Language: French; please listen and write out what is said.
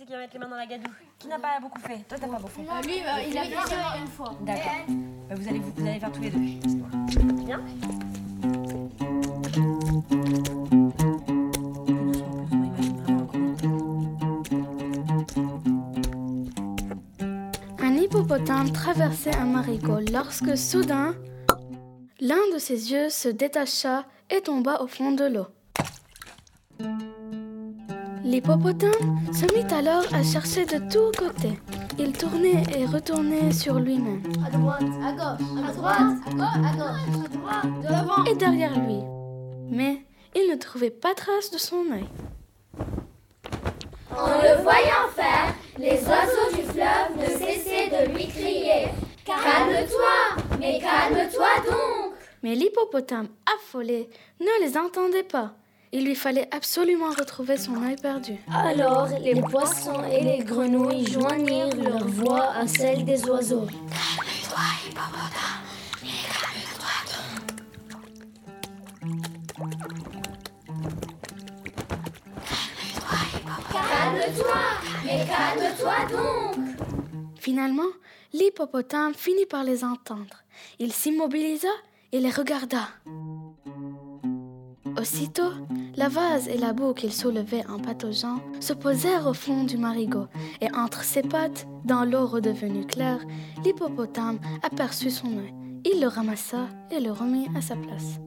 c'est qui va mettre les mains dans la gadoue Qui n'a pas beaucoup fait Toi, t'as pas beaucoup fait. Lui, euh, il a fait une fois. D'accord. Bah, vous, allez, vous, vous allez faire tous les deux. Bien Un hippopotame traversait un marigot lorsque soudain, l'un de ses yeux se détacha et tomba au fond de l'eau. L'hippopotame se mit alors à chercher de tous côtés. Il tournait et retournait sur lui-même À droite, à gauche, à droite, à gauche, à gauche, à droite, de l'avant. et derrière lui. Mais il ne trouvait pas trace de son œil. En le voyant faire, les oiseaux du fleuve ne cessaient de lui crier Calme-toi, mais calme-toi donc Mais l'hippopotame, affolé, ne les entendait pas. Il lui fallait absolument retrouver son œil perdu. Alors les poissons et les grenouilles joignirent leur voix à celle des oiseaux. Calme-toi, mais calme-toi donc Finalement, l'hippopotame finit par les entendre. Il s'immobilisa et les regarda. Aussitôt, la vase et la boue qu'il soulevait en pataugeant se posèrent au fond du marigot, et entre ses pattes, dans l'eau redevenue claire, l'hippopotame aperçut son œil. Il le ramassa et le remit à sa place.